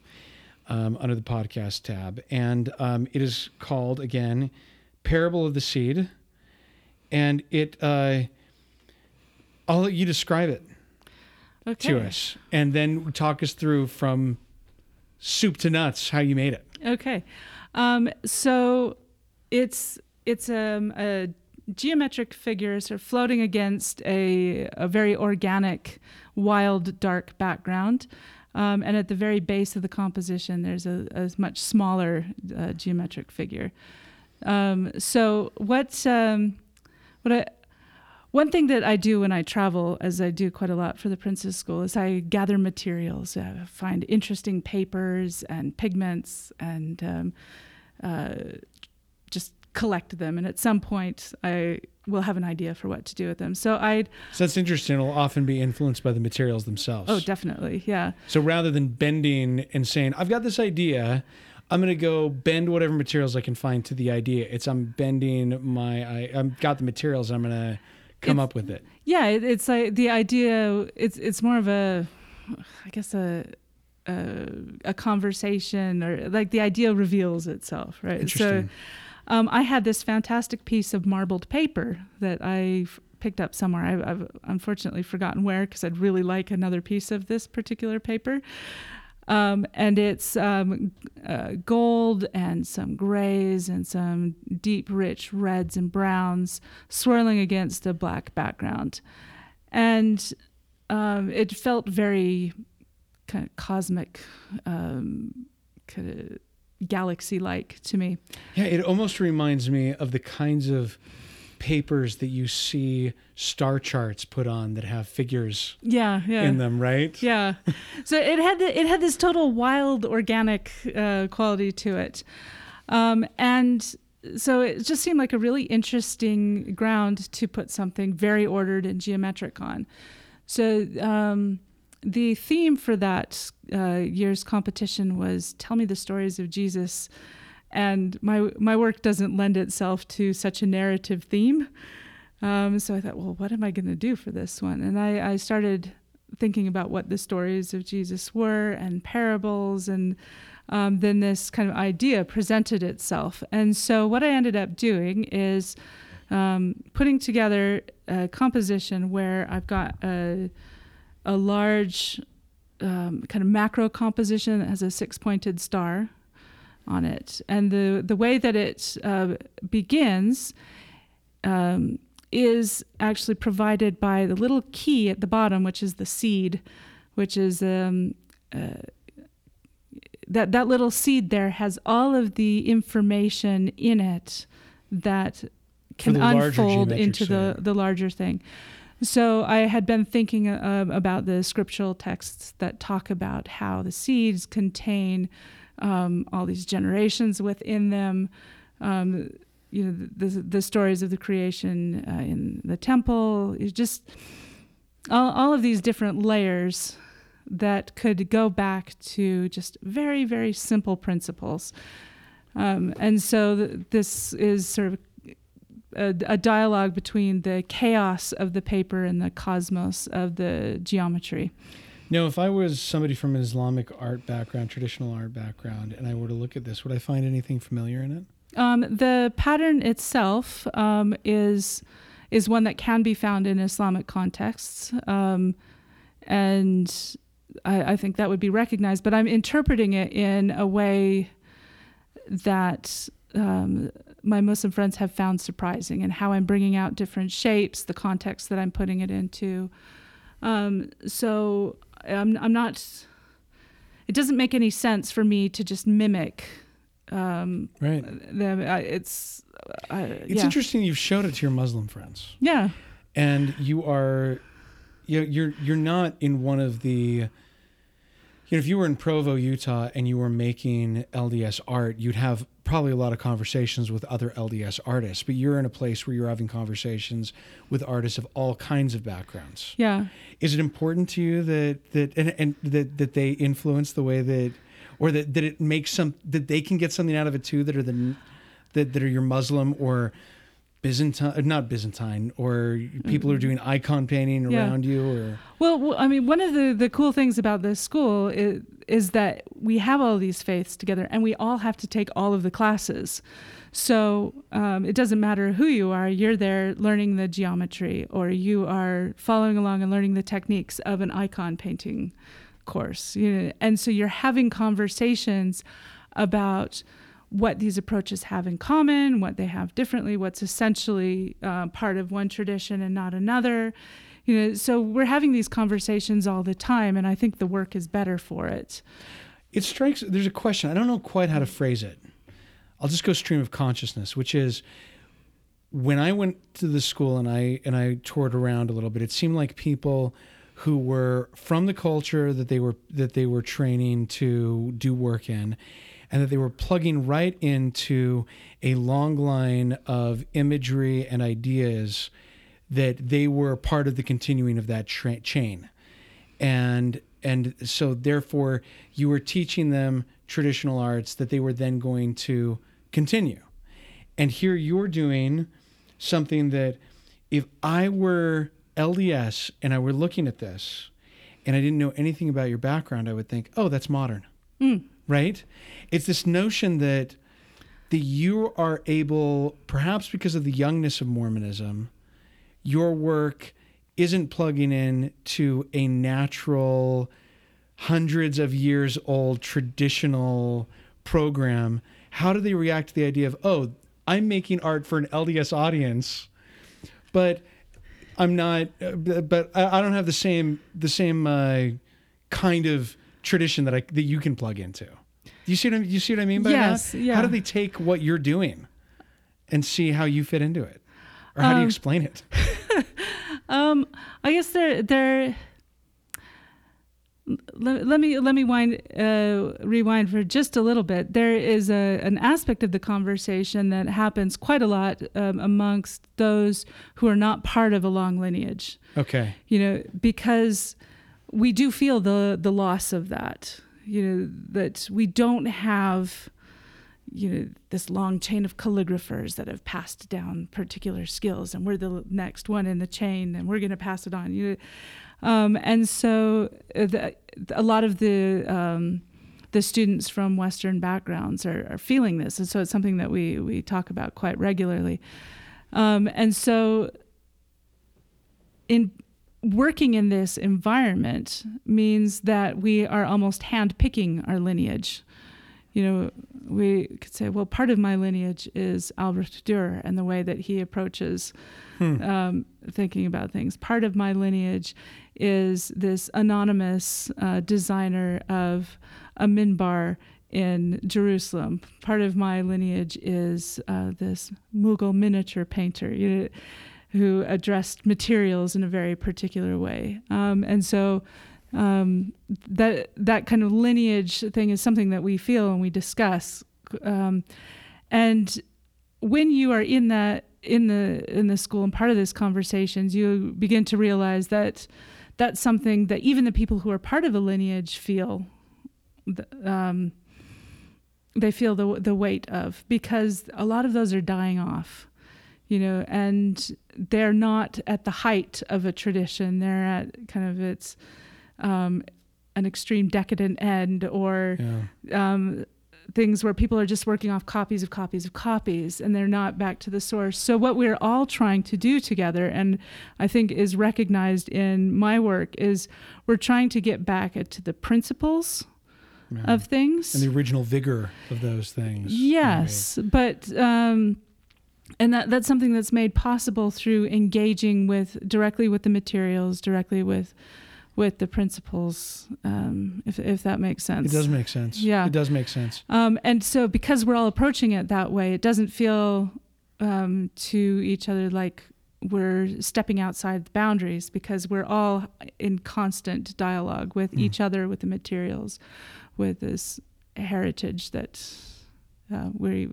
um, under the podcast tab. And um, it is called, again, Parable of the Seed. And it, uh, I'll let you describe it okay. to us and then talk us through from soup to nuts how you made it. Okay. Um, so it's it's um, a geometric figures are floating against a, a very organic, wild, dark background. Um, and at the very base of the composition, there's a, a much smaller uh, geometric figure. Um, so what um, what I one thing that I do when I travel, as I do quite a lot for the Prince's School, is I gather materials, uh, find interesting papers and pigments, and um, uh, just collect them and at some point I will have an idea for what to do with them. So I So that's interesting. It'll often be influenced by the materials themselves. Oh, definitely. Yeah. So rather than bending and saying, I've got this idea, I'm gonna go bend whatever materials I can find to the idea. It's I'm bending my I I've got the materials and I'm gonna come it's, up with it. Yeah, it, it's like the idea it's it's more of a I guess a a, a conversation or like the idea reveals itself, right? Interesting. So um, I had this fantastic piece of marbled paper that I picked up somewhere. I've, I've unfortunately forgotten where because I'd really like another piece of this particular paper. Um, and it's um, uh, gold and some grays and some deep, rich reds and browns swirling against a black background. And um, it felt very kind of cosmic, um, kind of galaxy like to me. Yeah, it almost reminds me of the kinds of papers that you see star charts put on that have figures yeah, yeah. in them, right? Yeah. so it had the, it had this total wild organic uh, quality to it. Um, and so it just seemed like a really interesting ground to put something very ordered and geometric on. So um, the theme for that uh, year's competition was "Tell me the stories of Jesus," and my my work doesn't lend itself to such a narrative theme. Um, so I thought, well, what am I going to do for this one? And I, I started thinking about what the stories of Jesus were and parables, and um, then this kind of idea presented itself. And so what I ended up doing is um, putting together a composition where I've got a a large um, kind of macro composition that has a six pointed star on it. And the, the way that it uh, begins um, is actually provided by the little key at the bottom, which is the seed, which is um, uh, that, that little seed there has all of the information in it that can unfold into the, the larger thing. So I had been thinking uh, about the scriptural texts that talk about how the seeds contain um, all these generations within them. Um, you know, the, the, the stories of the creation uh, in the temple. It's just all, all of these different layers that could go back to just very, very simple principles. Um, and so th- this is sort of a, a, dialogue between the chaos of the paper and the cosmos of the geometry. Now, if I was somebody from an Islamic art background, traditional art background, and I were to look at this, would I find anything familiar in it? Um, the pattern itself um, is is one that can be found in Islamic contexts, um, and I, I, think that would be recognized. But I'm interpreting it in a way that um, my Muslim friends have found surprising, and how I'm bringing out different shapes, the context that I'm putting it into. Um, so I'm I'm not. It doesn't make any sense for me to just mimic um, right. Them, uh, it's uh, it's yeah. interesting. You've showed it to your Muslim friends. Yeah. And you are, you you're you're not in one of the. You know, if you were in Provo, Utah, and you were making LDS art, you'd have probably a lot of conversations with other LDS artists. But you're in a place where you're having conversations with artists of all kinds of backgrounds. Yeah. Is it important to you that that and, and that that they influence the way that or that, that it makes some that they can get something out of it too that are the that, that are your Muslim or Byzantine, uh, not Byzantine, or people are doing icon painting yeah. around you, or well, I mean, one of the the cool things about this school is is that we have all these faiths together, and we all have to take all of the classes. So um, it doesn't matter who you are; you're there learning the geometry, or you are following along and learning the techniques of an icon painting course. You know, and so you're having conversations about what these approaches have in common, what they have differently, what's essentially uh, part of one tradition and not another. You know, so we're having these conversations all the time, and I think the work is better for it. It strikes. There's a question. I don't know quite how to phrase it. I'll just go stream of consciousness, which is when I went to the school and I and I toured around a little bit. It seemed like people who were from the culture that they were that they were training to do work in and that they were plugging right into a long line of imagery and ideas that they were part of the continuing of that tra- chain and and so therefore you were teaching them traditional arts that they were then going to continue and here you're doing something that if i were LDS and I were looking at this and I didn't know anything about your background, I would think, oh, that's modern. Mm. Right? It's this notion that that you are able, perhaps because of the youngness of Mormonism, your work isn't plugging in to a natural, hundreds of years old traditional program. How do they react to the idea of, oh, I'm making art for an LDS audience, but I'm not, uh, but I, don't have the same the same uh, kind of tradition that I that you can plug into. You see what I, you see what I mean by yes, that? Yeah. How do they take what you're doing and see how you fit into it, or how um, do you um, explain it? [laughs] um, I guess they're they're let, let me let me wind uh, rewind for just a little bit. There is a an aspect of the conversation that happens quite a lot um, amongst those who are not part of a long lineage. Okay. You know, because we do feel the the loss of that. You know that we don't have you know this long chain of calligraphers that have passed down particular skills and we're the next one in the chain and we're going to pass it on you know um, and so uh, the, a lot of the um, the students from Western backgrounds are, are, feeling this, and so it's something that we we talk about quite regularly. Um, and so, in working in this environment means that we are almost hand picking our lineage. You know, we could say, well, part of my lineage is Albrecht Dürer and the way that he approaches hmm. um, thinking about things. Part of my lineage is this anonymous uh, designer of a minbar in Jerusalem. Part of my lineage is uh, this Mughal miniature painter you know, who addressed materials in a very particular way. Um, and so um, that that kind of lineage thing is something that we feel and we discuss. Um, and when you are in that in the in the school and part of these conversations, you begin to realize that that's something that even the people who are part of a lineage feel. Um, they feel the the weight of because a lot of those are dying off you know and they're not at the height of a tradition they're at kind of its um, an extreme decadent end or yeah. um, things where people are just working off copies of copies of copies and they're not back to the source. So, what we're all trying to do together, and I think is recognized in my work, is we're trying to get back to the principles. Yeah. Of things and the original vigor of those things. Yes, maybe. but um, and that that's something that's made possible through engaging with directly with the materials, directly with with the principles, um, if, if that makes sense. It does make sense. Yeah. It does make sense. Um, and so, because we're all approaching it that way, it doesn't feel um, to each other like we're stepping outside the boundaries because we're all in constant dialogue with mm. each other, with the materials, with this heritage that uh, we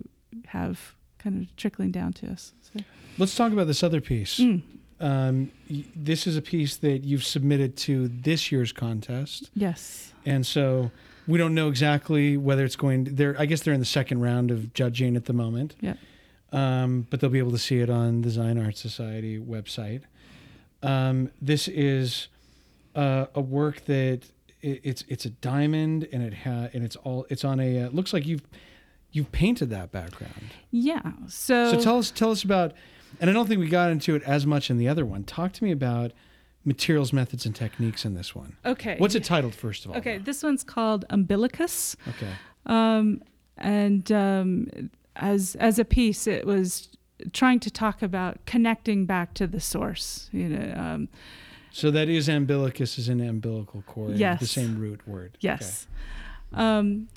have kind of trickling down to us. So. Let's talk about this other piece. Mm um, this is a piece that you've submitted to this year's contest. Yes. And so we don't know exactly whether it's going. To, they're I guess they're in the second round of judging at the moment. Yeah. Um, but they'll be able to see it on the Zion Art Society website. Um, this is uh, a work that it, it's it's a diamond and it ha- and it's all it's on a uh, looks like you've you've painted that background. Yeah. So so tell us tell us about and I don't think we got into it as much in the other one. Talk to me about materials, methods, and techniques in this one. Okay. What's it titled, first of all? Okay, this one's called Umbilicus. Okay. Um, and um, as as a piece, it was trying to talk about connecting back to the source. You know. Um, so that is umbilicus is an umbilical cord. Yes. The same root word. Yes. Okay. Um,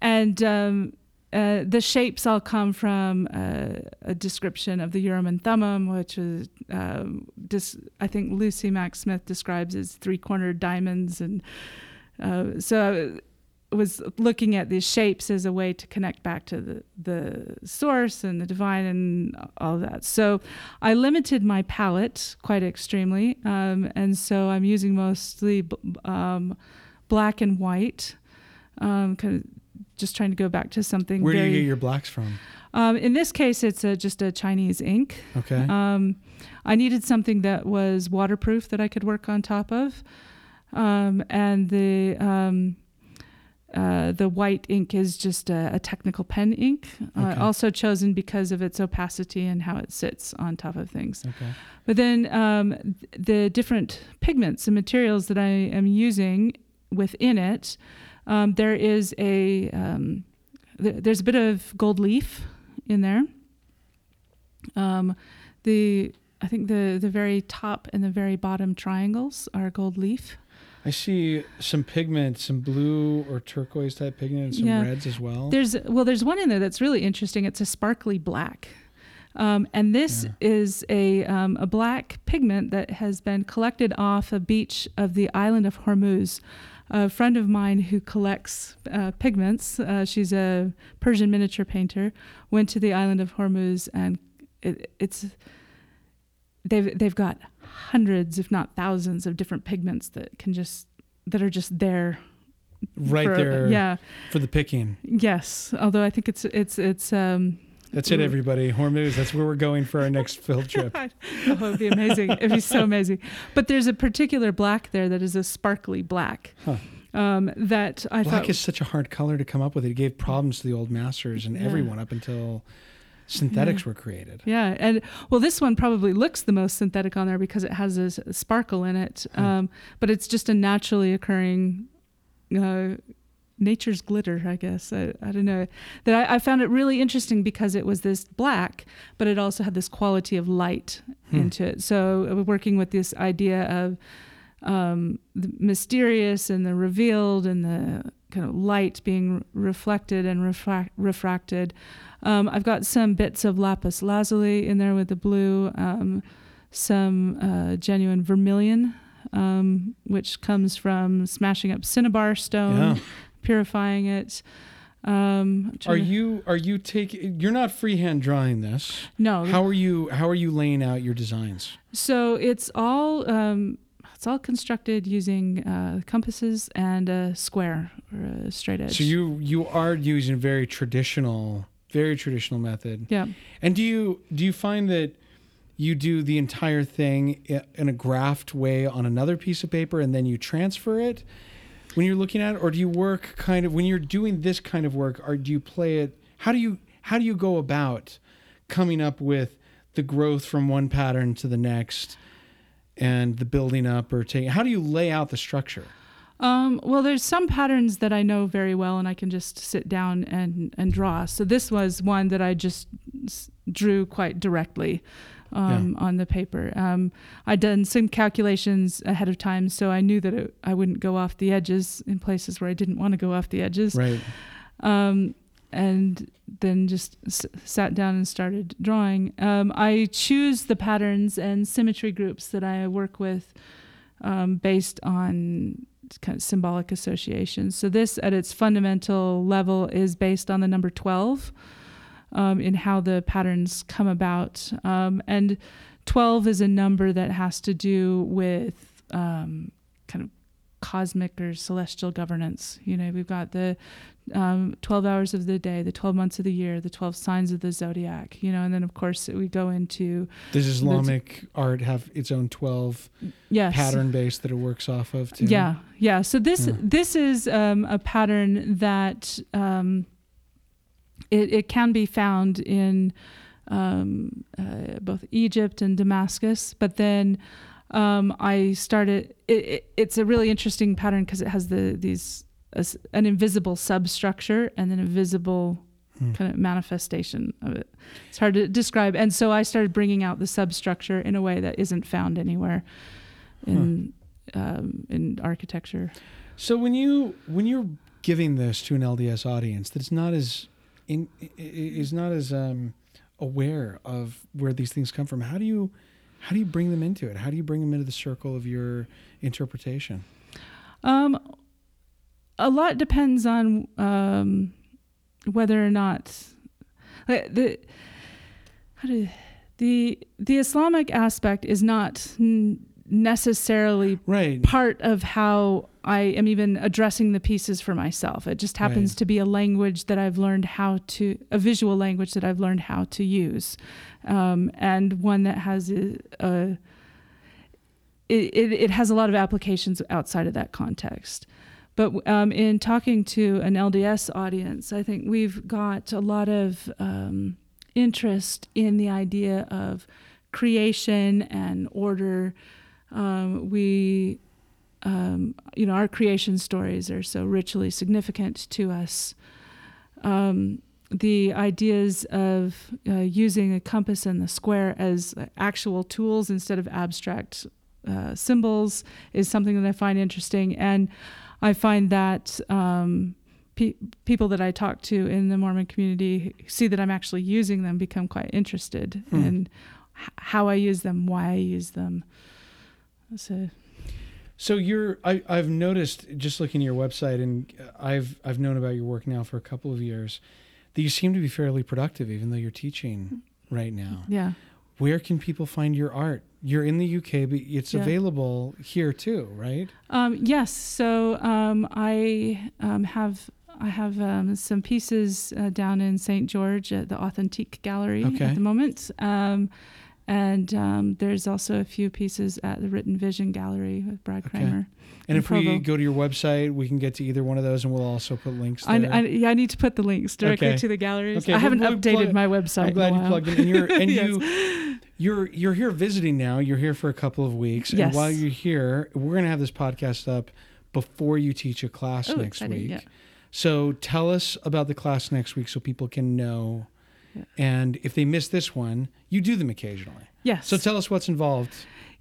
and um, uh, the shapes all come from uh, a description of the Urim and Thummim, which is, um, dis- I think Lucy Mack Smith describes as three-cornered diamonds, and uh, so I was looking at these shapes as a way to connect back to the the source and the divine and all that. So I limited my palette quite extremely, um, and so I'm using mostly um, black and white. Um, kind just trying to go back to something. Where very, do you get your blacks from? Um, in this case, it's a, just a Chinese ink. Okay. Um, I needed something that was waterproof that I could work on top of, um, and the um, uh, the white ink is just a, a technical pen ink, uh, okay. uh, also chosen because of its opacity and how it sits on top of things. Okay. But then um, the different pigments and materials that I am using within it um, there is a um, th- there's a bit of gold leaf in there. Um, the I think the the very top and the very bottom triangles are gold leaf. I see some pigment, some blue or turquoise type pigment, and some yeah. reds as well. There's well, there's one in there that's really interesting. It's a sparkly black. Um, and this yeah. is a, um, a black pigment that has been collected off a beach of the island of Hormuz a friend of mine who collects uh, pigments. Uh, she's a Persian miniature painter. Went to the island of Hormuz, and it, it's they've they've got hundreds, if not thousands, of different pigments that can just that are just there. Right for, there, yeah, for the picking. Yes, although I think it's it's it's um, that's it, everybody. Hormuz. That's where we're going for our next [laughs] field trip. oh, it'd be amazing. it'd be so amazing. But there's a particular black there that is a sparkly black. Huh. Um, that I black thought is such a hard color to come up with. It gave problems to the old masters and yeah. everyone up until synthetics yeah. were created. Yeah, and well, this one probably looks the most synthetic on there because it has a sparkle in it. Hmm. Um, but it's just a naturally occurring uh, nature's glitter, I guess. I, I don't know. That I, I, found it really interesting because it was this black, but it also had this quality of light hmm. into it. So uh, working with this idea of um, the mysterious and the revealed and the kind of light being reflected and refra- refracted. Um, I've got some bits of lapis lazuli in there with the blue, um, some uh, genuine vermilion um, which comes from smashing up cinnabar stone, Yeah. Purifying it. Um, Are you are you taking? You're not freehand drawing this. No. How are you? How are you laying out your designs? So it's all um, it's all constructed using uh, compasses and a square or a straight edge. So you you are using a very traditional, very traditional method. yeah. And do you do you find that you do the entire thing in a graphed way on another piece of paper and then you transfer it when you're looking at it, or do you work kind of when you're doing this kind of work, or do you play it? How do you how do you go about coming up with the growth from one pattern to the next? And the building up or taking, how do you lay out the structure? Um, well, there's some patterns that I know very well, and I can just sit down and and draw. So this was one that I just drew quite directly um, on the paper. Um, I'd done some calculations ahead of time, so I knew that it, I wouldn't go off the edges in places where I didn't want to go off the edges. Right. um, and then just s- sat down and started drawing. Um, I choose the patterns and symmetry groups that I work with um, based on kind of symbolic associations. So this, at its fundamental level, is based on the number twelve um, in how the patterns come about, um, and twelve is a number that has to do with um, kind of cosmic or celestial governance. You know, we've got the um, 12 hours of the day, the 12 months of the year, the 12 signs of the zodiac, you know, and then of course we go into, Does Islamic art have its own 12 yes. pattern base that it works off of too? Yeah, yeah. So this Yeah. this is um, a pattern that um, it, it can be found in um, uh, both Egypt and Damascus, but then um, I started. It, it, it's a really interesting pattern because it has the these s an invisible substructure and then a visible Hmm. kind of manifestation of it. It's hard to describe, and so I started bringing out the substructure in a way that isn't found anywhere in um, in architecture. So when you when you're giving this to an LDS audience that's not as in is not as um, aware of where these things come from, how do you how do you bring them into it? How do you bring them into the circle of your interpretation? Um, a lot depends on um, whether or not like, the how do the the Islamic aspect is not necessarily Right. part of how I am even addressing the pieces for myself. It just happens Right. to be a language that I've learned how to, a visual language that I've learned how to use, um, and one that has a, a it, it, it has a lot of applications outside of that context. But um, in talking to an LDS audience, I think we've got a lot of um, interest in the idea of creation and order. Um, we, um, you know, our creation stories are so richly significant to us. Um, the ideas of uh, using a compass and the square as actual tools instead of abstract uh, symbols is something that I find interesting, and I find that um, pe- people that I talk to in the Mormon community see that I'm actually using them, become quite interested Hmm. in h- how I use them, why I use them. So So you're I, I've noticed just looking at your website and I've I've known about your work now for a couple of years that you seem to be fairly productive even though you're teaching right now. yeah, Where can people find your art? You're in the UK, but it's Yeah. available here too, right? um, yes. So um, I um, have. I have um, some pieces uh, down in St. George at the Authentique Gallery Okay. at the moment. Um, and um, there's also a few pieces at the Writ & Vision Gallery with Brad Okay. Kramer. And if we go to your website, we can get to either one of those, and we'll also put links I, there. I, yeah, I need to put the links directly Okay. to the galleries. Okay, I haven't we'll updated plug- my website. I'm glad you plugged in. And you're [laughs] and Yes. you you're you're here visiting now. You're here for a couple of weeks, and while you're here, we're gonna have this podcast up before you teach a class Oh, next exciting, week. yeah. So tell us about the class next week, so people can know. Yeah. And if they miss this one, you do them occasionally. Yes. So tell us what's involved.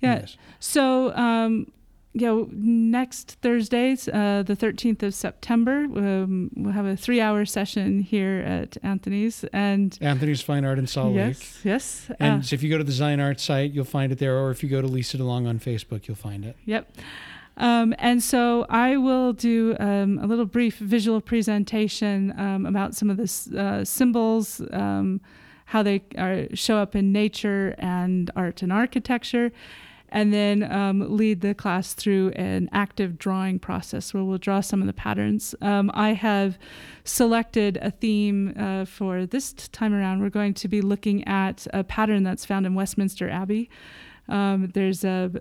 in Yeah. this. So, um, yeah, next Thursday, uh, the 13th of September, um, we'll have a three-hour session here at Anthony's, and Anthony's Fine Art in Salt yes, Lake. yes, And uh, so if you go to the Zion Art site, you'll find it there, or if you go to Lisa DeLong on Facebook, you'll find it. Yep. Um, and so I will do um, a little brief visual presentation um, about some of the s- uh, symbols, um, how they are, show up in nature and art and architecture, and then um, lead the class through an active drawing process where we'll draw some of the patterns. Um, I have selected a theme uh, for this time around. We're going to be looking at a pattern that's found in Westminster Abbey. Um, there's a,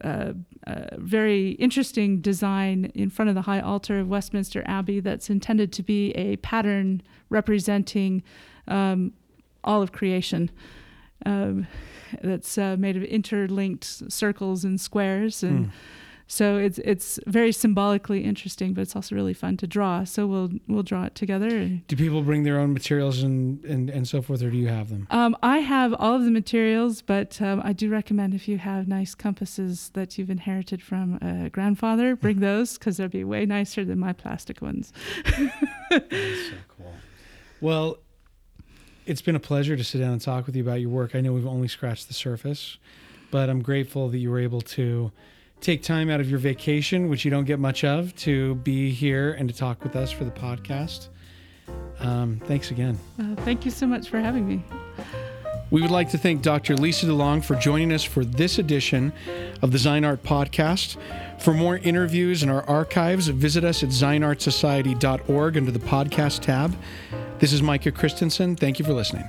a, a very interesting design in front of the high altar of Westminster Abbey that's intended to be a pattern representing um, all of creation. Um, that's uh, made of interlinked circles and squares, and Hmm. so it's it's very symbolically interesting, but it's also really fun to draw. So we'll we'll draw it together. Do people bring their own materials and, and, and so forth, or do you have them? Um, I have all of the materials, but um, I do recommend if you have nice compasses that you've inherited from a grandfather, bring [laughs] those because they'll be way nicer than my plastic ones. That's so cool. Well, it's been a pleasure to sit down and talk with you about your work. I know we've only scratched the surface, but I'm grateful that you were able to take time out of your vacation, which you don't get much of, to be here and to talk with us for the podcast. Um, thanks again. Uh, thank you so much for having me. We would like to thank Dr. Lisa DeLong for joining us for this edition of the Zion Art Podcast. For more interviews and our archives, visit us at zionartsociety.org under the podcast tab. This is Micah Christensen. Thank you for listening.